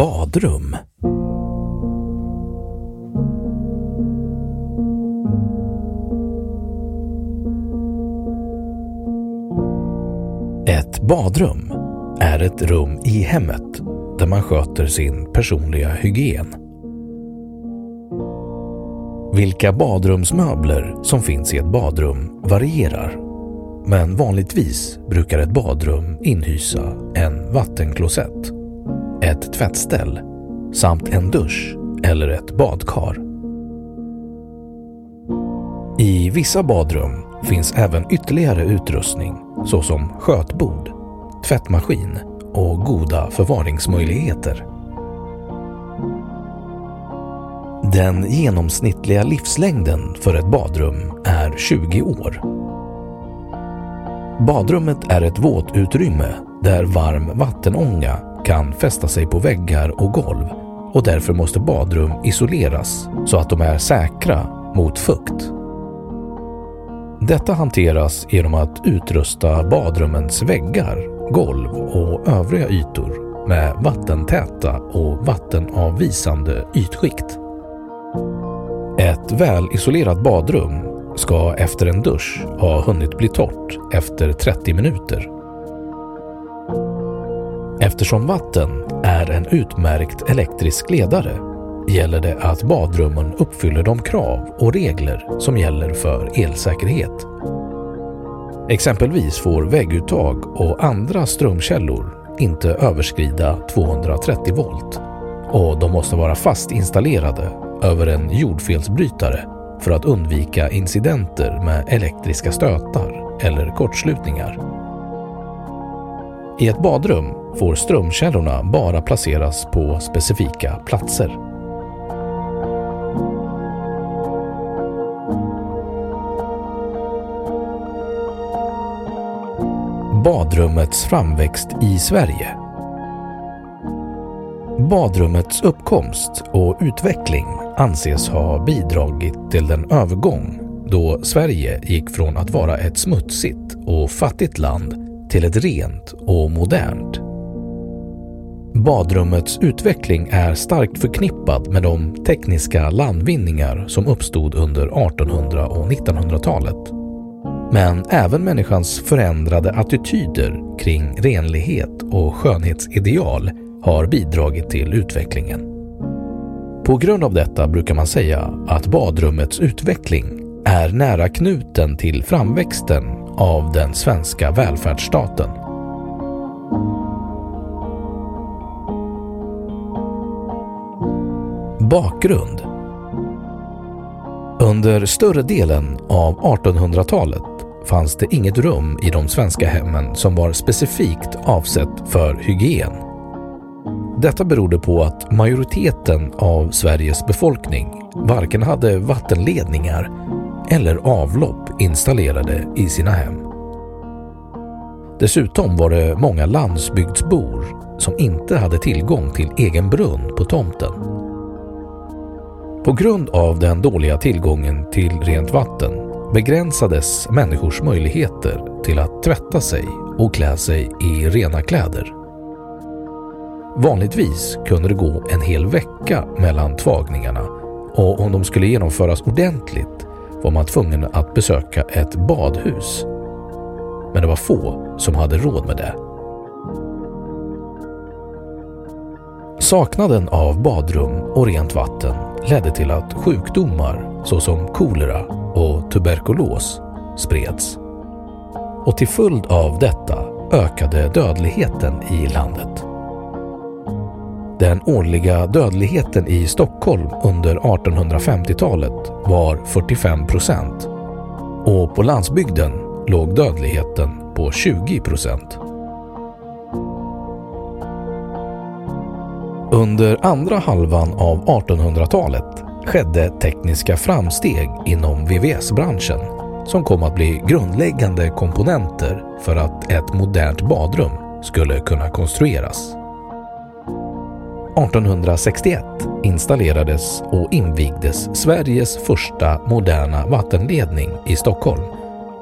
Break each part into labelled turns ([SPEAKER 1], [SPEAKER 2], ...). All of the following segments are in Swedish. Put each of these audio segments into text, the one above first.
[SPEAKER 1] Badrum Ett badrum är ett rum i hemmet där man sköter sin personliga hygien. Vilka badrumsmöbler som finns i ett badrum varierar, men vanligtvis brukar ett badrum inhysa en vattenklosett, ett tvättställ samt en dusch eller ett badkar. I vissa badrum finns även ytterligare utrustning såsom skötbord, tvättmaskin och goda förvaringsmöjligheter. Den genomsnittliga livslängden för ett badrum är 20 år. Badrummet är ett våtutrymme där varm vattenånga kan fästa sig på väggar och golv och därför måste badrum isoleras så att de är säkra mot fukt. Detta hanteras genom att utrusta badrummens väggar, golv och övriga ytor med vattentäta och vattenavvisande ytskikt. Ett välisolerat badrum ska efter en dusch ha hunnit bli torrt efter 30 minuter. Eftersom vatten är en utmärkt elektrisk ledare gäller det att badrummen uppfyller de krav och regler som gäller för elsäkerhet. Exempelvis får vägguttag och andra strömkällor inte överskrida 230 volt och de måste vara fast installerade över en jordfelsbrytare för att undvika incidenter med elektriska stötar eller kortslutningar. I ett badrum får strömkällorna bara placeras på specifika platser. Badrummets framväxt i Sverige Badrummets uppkomst och utveckling anses ha bidragit till den övergång då Sverige gick från att vara ett smutsigt och fattigt land till ett rent och modernt. Badrummets utveckling är starkt förknippad med de tekniska landvinningar som uppstod under 1800 och 1900-talet. Men även människans förändrade attityder kring renlighet och skönhetsideal har bidragit till utvecklingen. På grund av detta brukar man säga att badrummets utveckling är nära knuten till framväxten av den svenska välfärdsstaten. Bakgrund Under större delen av 1800-talet fanns det inget rum i de svenska hemmen som var specifikt avsett för hygien. Detta berodde på att majoriteten av Sveriges befolkning varken hade vattenledningar eller avlopp installerade i sina hem. Dessutom var det många landsbygdsbor som inte hade tillgång till egen brunn på tomten. På grund av den dåliga tillgången till rent vatten begränsades människors möjligheter till att tvätta sig och klä sig i rena kläder. Vanligtvis kunde det gå en hel vecka mellan tvagningarna och om de skulle genomföras ordentligt var man tvungen att besöka ett badhus. Men det var få som hade råd med det. Saknaden av badrum och rent vatten ledde till att sjukdomar såsom kolera och tuberkulos spreds. Och till följd av detta ökade dödligheten i landet. Den årliga dödligheten i Stockholm under 1850-talet var 45 procent och på landsbygden låg dödligheten på 20 procent. Under andra halvan av 1800-talet skedde tekniska framsteg inom VVS-branschen som kom att bli grundläggande komponenter för att ett modernt badrum skulle kunna konstrueras. 1861 installerades och invigdes Sveriges första moderna vattenledning i Stockholm,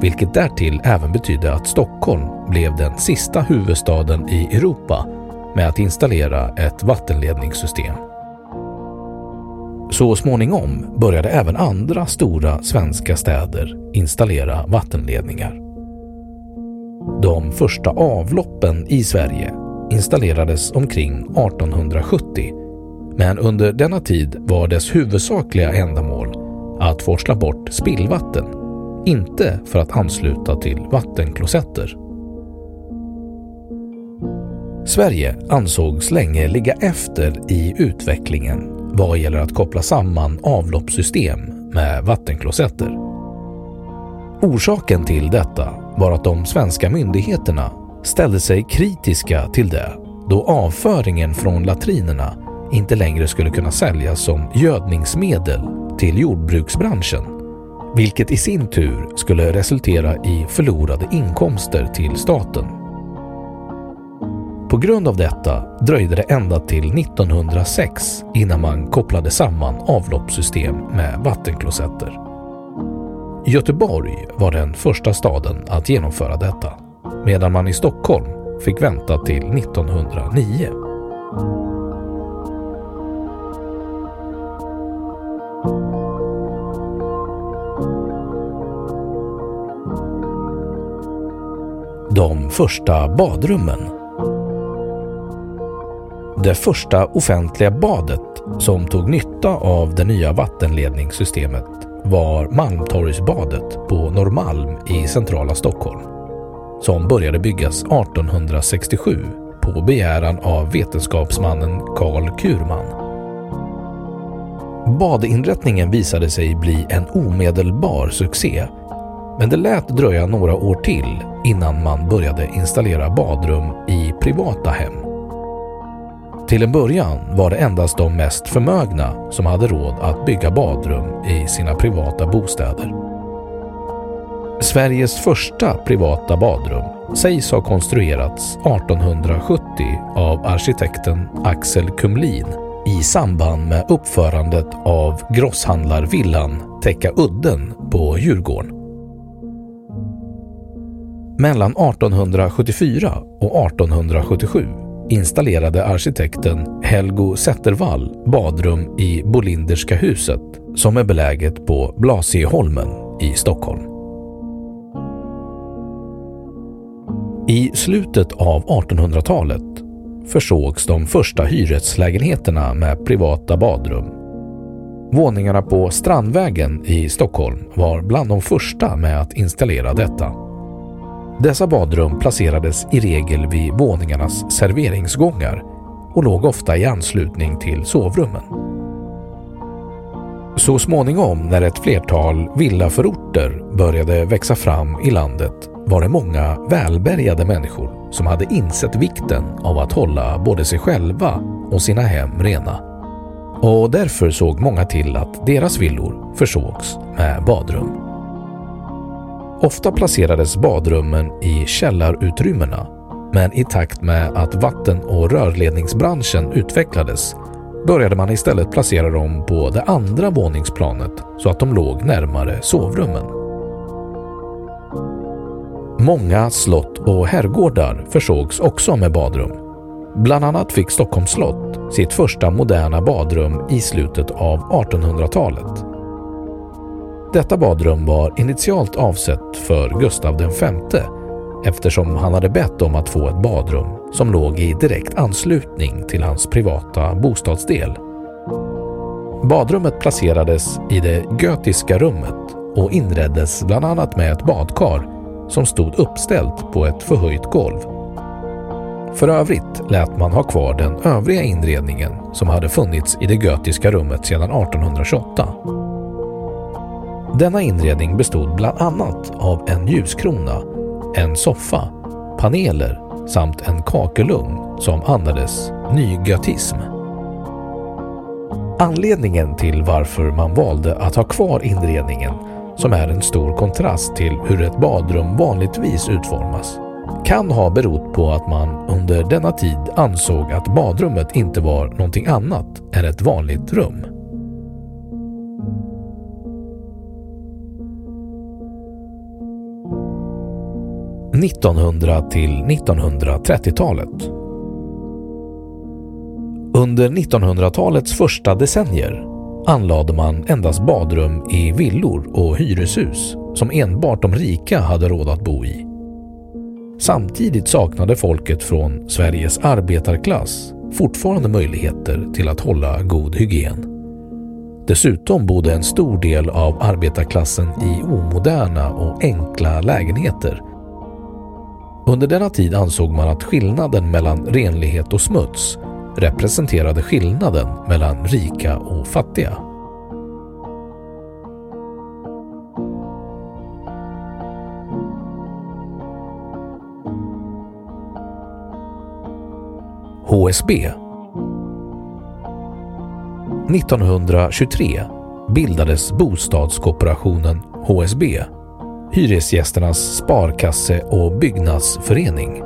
[SPEAKER 1] vilket därtill även betydde att Stockholm blev den sista huvudstaden i Europa med att installera ett vattenledningssystem. Så småningom började även andra stora svenska städer installera vattenledningar. De första avloppen i Sverige installerades omkring 1870 men under denna tid var dess huvudsakliga ändamål att forsla bort spillvatten, inte för att ansluta till vattenklosetter. Sverige ansågs länge ligga efter i utvecklingen vad gäller att koppla samman avloppssystem med vattenklosetter. Orsaken till detta var att de svenska myndigheterna ställde sig kritiska till det då avföringen från latrinerna inte längre skulle kunna säljas som gödningsmedel till jordbruksbranschen, vilket i sin tur skulle resultera i förlorade inkomster till staten. På grund av detta dröjde det ända till 1906 innan man kopplade samman avloppssystem med vattenklosetter. Göteborg var den första staden att genomföra detta medan man i Stockholm fick vänta till 1909. De första badrummen det första offentliga badet som tog nytta av det nya vattenledningssystemet var Malmtorgsbadet på Norrmalm i centrala Stockholm som började byggas 1867 på begäran av vetenskapsmannen Karl Kurman. Badinrättningen visade sig bli en omedelbar succé men det lät dröja några år till innan man började installera badrum i privata hem. Till en början var det endast de mest förmögna som hade råd att bygga badrum i sina privata bostäder. Sveriges första privata badrum sägs ha konstruerats 1870 av arkitekten Axel Kumlin i samband med uppförandet av grosshandlarvillan Täcka udden på Djurgården. Mellan 1874 och 1877 installerade arkitekten Helgo Zettervall badrum i Bolinderska huset som är beläget på Blasieholmen i Stockholm. I slutet av 1800-talet försågs de första hyreslägenheterna med privata badrum. Våningarna på Strandvägen i Stockholm var bland de första med att installera detta. Dessa badrum placerades i regel vid våningarnas serveringsgångar och låg ofta i anslutning till sovrummen. Så småningom när ett flertal villaförorter började växa fram i landet var det många välbärgade människor som hade insett vikten av att hålla både sig själva och sina hem rena. Och därför såg många till att deras villor försågs med badrum. Ofta placerades badrummen i källarutrymmena Men i takt med att vatten och rörledningsbranschen utvecklades började man istället placera dem på det andra våningsplanet så att de låg närmare sovrummen. Många slott och herrgårdar försågs också med badrum. Bland annat fick Stockholms slott sitt första moderna badrum i slutet av 1800-talet. Detta badrum var initialt avsett för Gustav V eftersom han hade bett om att få ett badrum som låg i direkt anslutning till hans privata bostadsdel. Badrummet placerades i det götiska rummet och inreddes bland annat med ett badkar som stod uppställt på ett förhöjt golv. För övrigt lät man ha kvar den övriga inredningen som hade funnits i det götiska rummet sedan 1828. Denna inredning bestod bland annat av en ljuskrona, en soffa, paneler samt en kakelugn som andades nygotism. Anledningen till varför man valde att ha kvar inredningen, som är en stor kontrast till hur ett badrum vanligtvis utformas, kan ha berott på att man under denna tid ansåg att badrummet inte var någonting annat än ett vanligt rum. 1900 till 1930-talet. Under 1900-talets första decennier anlade man endast badrum i villor och hyreshus som enbart de rika hade råd att bo i. Samtidigt saknade folket från Sveriges arbetarklass fortfarande möjligheter till att hålla god hygien. Dessutom bodde en stor del av arbetarklassen i omoderna och enkla lägenheter under denna tid ansåg man att skillnaden mellan renlighet och smuts representerade skillnaden mellan rika och fattiga. HSB 1923 bildades bostadskooperationen HSB Hyresgästernas sparkasse och byggnadsförening.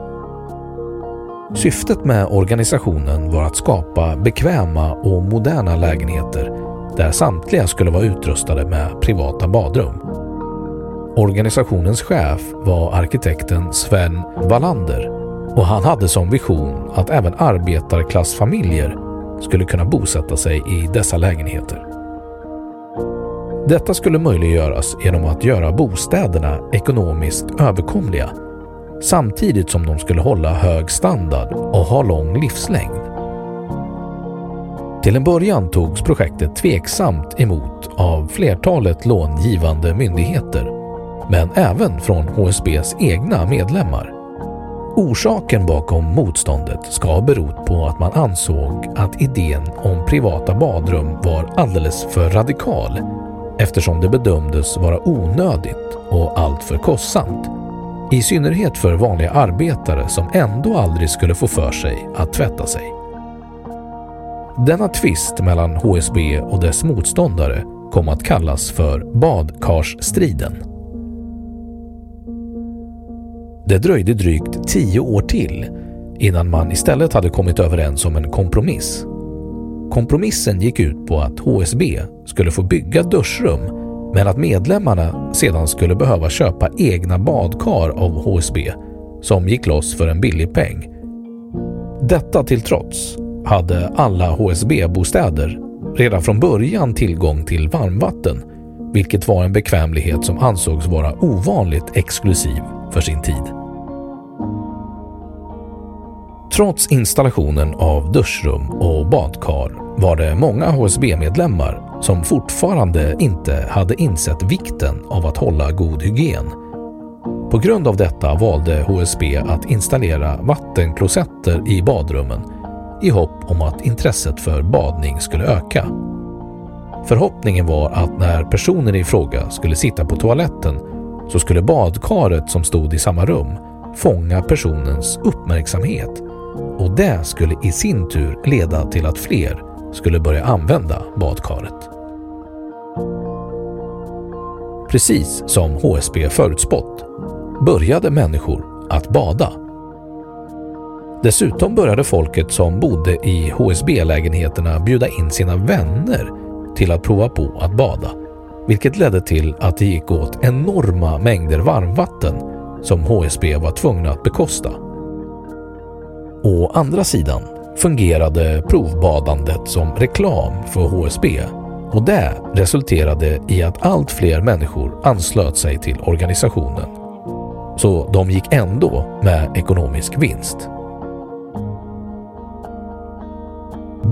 [SPEAKER 1] Syftet med organisationen var att skapa bekväma och moderna lägenheter där samtliga skulle vara utrustade med privata badrum. Organisationens chef var arkitekten Sven Wallander och han hade som vision att även arbetarklassfamiljer skulle kunna bosätta sig i dessa lägenheter. Detta skulle möjliggöras genom att göra bostäderna ekonomiskt överkomliga samtidigt som de skulle hålla hög standard och ha lång livslängd. Till en början togs projektet tveksamt emot av flertalet långivande myndigheter, men även från HSBs egna medlemmar. Orsaken bakom motståndet ska ha berott på att man ansåg att idén om privata badrum var alldeles för radikal eftersom det bedömdes vara onödigt och alltför kostsamt. I synnerhet för vanliga arbetare som ändå aldrig skulle få för sig att tvätta sig. Denna tvist mellan HSB och dess motståndare kom att kallas för badkarsstriden. Det dröjde drygt tio år till innan man istället hade kommit överens om en kompromiss Kompromissen gick ut på att HSB skulle få bygga duschrum men att medlemmarna sedan skulle behöva köpa egna badkar av HSB som gick loss för en billig peng. Detta till trots hade alla HSB-bostäder redan från början tillgång till varmvatten vilket var en bekvämlighet som ansågs vara ovanligt exklusiv för sin tid. Trots installationen av duschrum och badkar var det många HSB-medlemmar som fortfarande inte hade insett vikten av att hålla god hygien. På grund av detta valde HSB att installera vattenklosetter i badrummen i hopp om att intresset för badning skulle öka. Förhoppningen var att när personen i fråga skulle sitta på toaletten så skulle badkaret som stod i samma rum fånga personens uppmärksamhet och det skulle i sin tur leda till att fler skulle börja använda badkaret. Precis som HSB förutspått började människor att bada. Dessutom började folket som bodde i HSB-lägenheterna bjuda in sina vänner till att prova på att bada, vilket ledde till att det gick åt enorma mängder varmvatten som HSB var tvungna att bekosta. Å andra sidan fungerade provbadandet som reklam för HSB och det resulterade i att allt fler människor anslöt sig till organisationen. Så de gick ändå med ekonomisk vinst.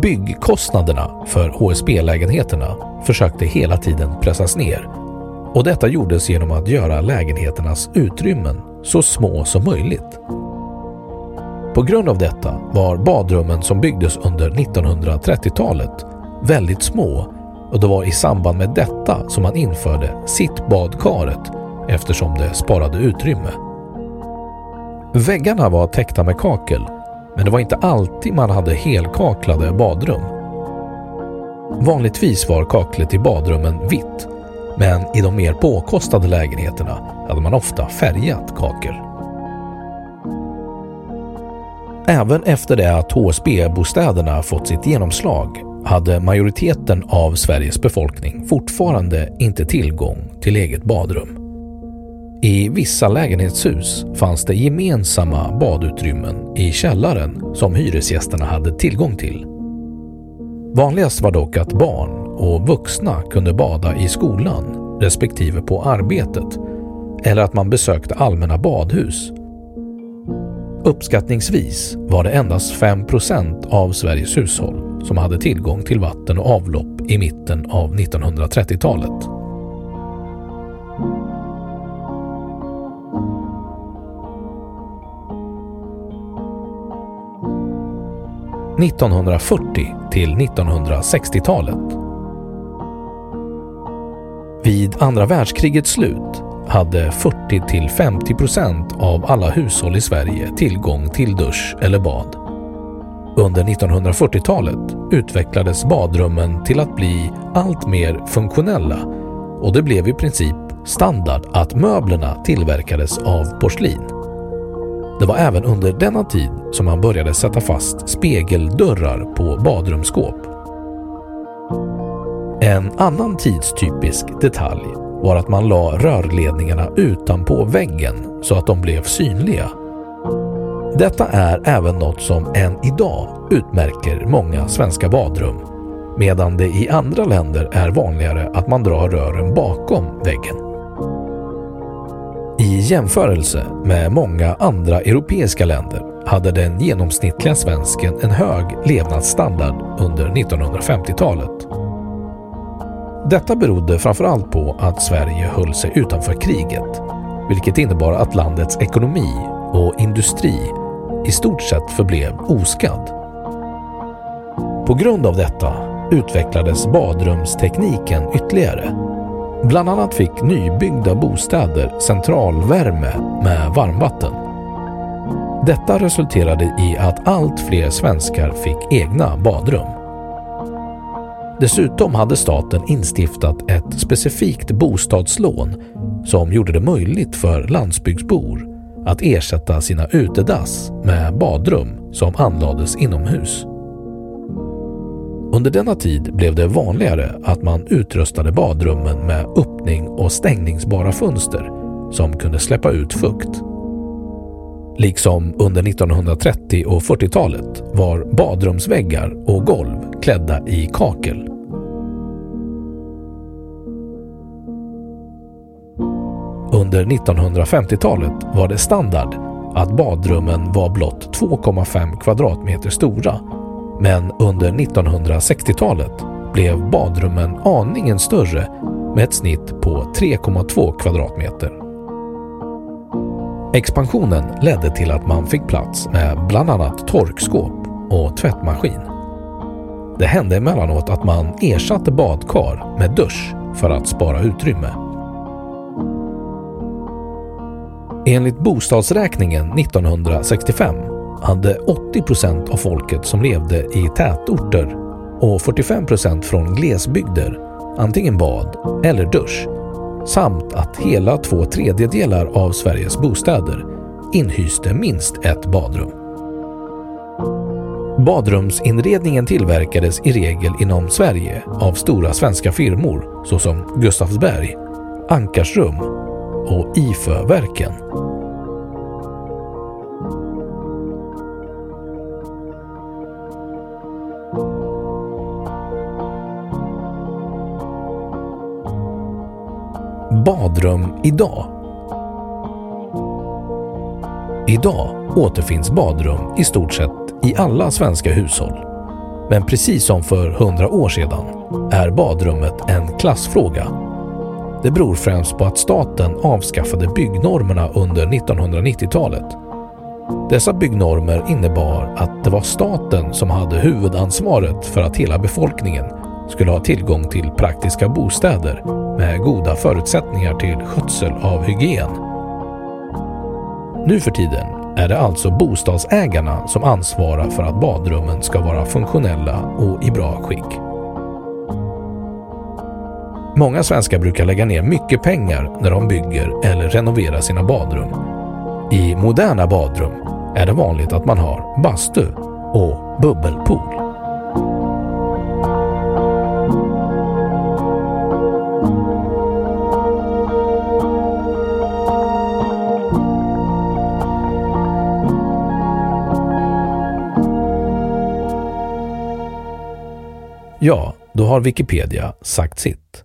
[SPEAKER 1] Byggkostnaderna för HSB-lägenheterna försökte hela tiden pressas ner och detta gjordes genom att göra lägenheternas utrymmen så små som möjligt. På grund av detta var badrummen som byggdes under 1930-talet väldigt små och det var i samband med detta som man införde sittbadkaret eftersom det sparade utrymme. Väggarna var täckta med kakel men det var inte alltid man hade helkaklade badrum. Vanligtvis var kaklet i badrummen vitt men i de mer påkostade lägenheterna hade man ofta färgat kakel. Även efter det att HSB-bostäderna fått sitt genomslag hade majoriteten av Sveriges befolkning fortfarande inte tillgång till eget badrum. I vissa lägenhetshus fanns det gemensamma badutrymmen i källaren som hyresgästerna hade tillgång till. Vanligast var dock att barn och vuxna kunde bada i skolan respektive på arbetet eller att man besökte allmänna badhus. Uppskattningsvis var det endast 5% av Sveriges hushåll som hade tillgång till vatten och avlopp i mitten av 1930-talet. 1940 till 1960-talet. Vid andra världskrigets slut hade 40 till 50 procent av alla hushåll i Sverige tillgång till dusch eller bad. Under 1940-talet utvecklades badrummen till att bli allt mer funktionella och det blev i princip standard att möblerna tillverkades av porslin. Det var även under denna tid som man började sätta fast spegeldörrar på badrumsskåp. En annan tidstypisk detalj var att man la rörledningarna utanpå väggen så att de blev synliga. Detta är även något som än idag utmärker många svenska badrum medan det i andra länder är vanligare att man drar rören bakom väggen. I jämförelse med många andra europeiska länder hade den genomsnittliga svensken en hög levnadsstandard under 1950-talet. Detta berodde framförallt på att Sverige höll sig utanför kriget, vilket innebar att landets ekonomi och industri i stort sett förblev oskadd. På grund av detta utvecklades badrumstekniken ytterligare Bland annat fick nybyggda bostäder centralvärme med varmvatten. Detta resulterade i att allt fler svenskar fick egna badrum. Dessutom hade staten instiftat ett specifikt bostadslån som gjorde det möjligt för landsbygdsbor att ersätta sina utedass med badrum som anlades inomhus. Under denna tid blev det vanligare att man utrustade badrummen med öppning och stängningsbara fönster som kunde släppa ut fukt. Liksom under 1930 och 40-talet var badrumsväggar och golv klädda i kakel. Under 1950-talet var det standard att badrummen var blott 2,5 kvadratmeter stora men under 1960-talet blev badrummen aningen större med ett snitt på 3,2 kvadratmeter. Expansionen ledde till att man fick plats med bland annat torkskåp och tvättmaskin. Det hände emellanåt att man ersatte badkar med dusch för att spara utrymme. Enligt bostadsräkningen 1965 hade 80 procent av folket som levde i tätorter och 45 procent från glesbygder antingen bad eller dusch samt att hela två tredjedelar av Sveriges bostäder inhyste minst ett badrum. Badrumsinredningen tillverkades i regel inom Sverige av stora svenska firmor såsom Gustavsberg, Ankarsrum och Iföverken. Badrum idag Idag återfinns badrum i stort sett i alla svenska hushåll. Men precis som för hundra år sedan är badrummet en klassfråga. Det beror främst på att staten avskaffade byggnormerna under 1990-talet. Dessa byggnormer innebar att det var staten som hade huvudansvaret för att hela befolkningen skulle ha tillgång till praktiska bostäder med goda förutsättningar till skötsel av hygien. Nu för tiden är det alltså bostadsägarna som ansvarar för att badrummen ska vara funktionella och i bra skick. Många svenskar brukar lägga ner mycket pengar när de bygger eller renoverar sina badrum. I moderna badrum är det vanligt att man har bastu och bubbelpool. Ja, då har Wikipedia sagt sitt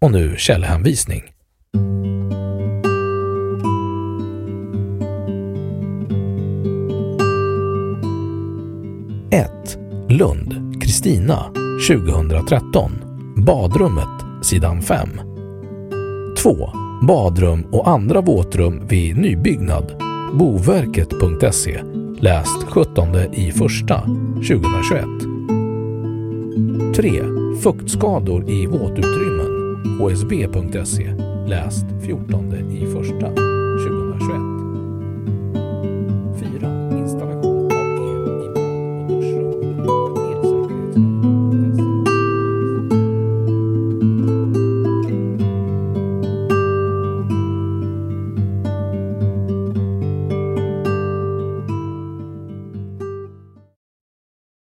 [SPEAKER 1] Och nu källhänvisning. 1. Lund, Kristina, 2013. Badrummet, sidan 5. 2. Badrum och andra våtrum vid nybyggnad. Boverket.se. Läst 17 i första 2021. 3. Fuktskador i våtutrymmen. HSB.se. Läst 14 i första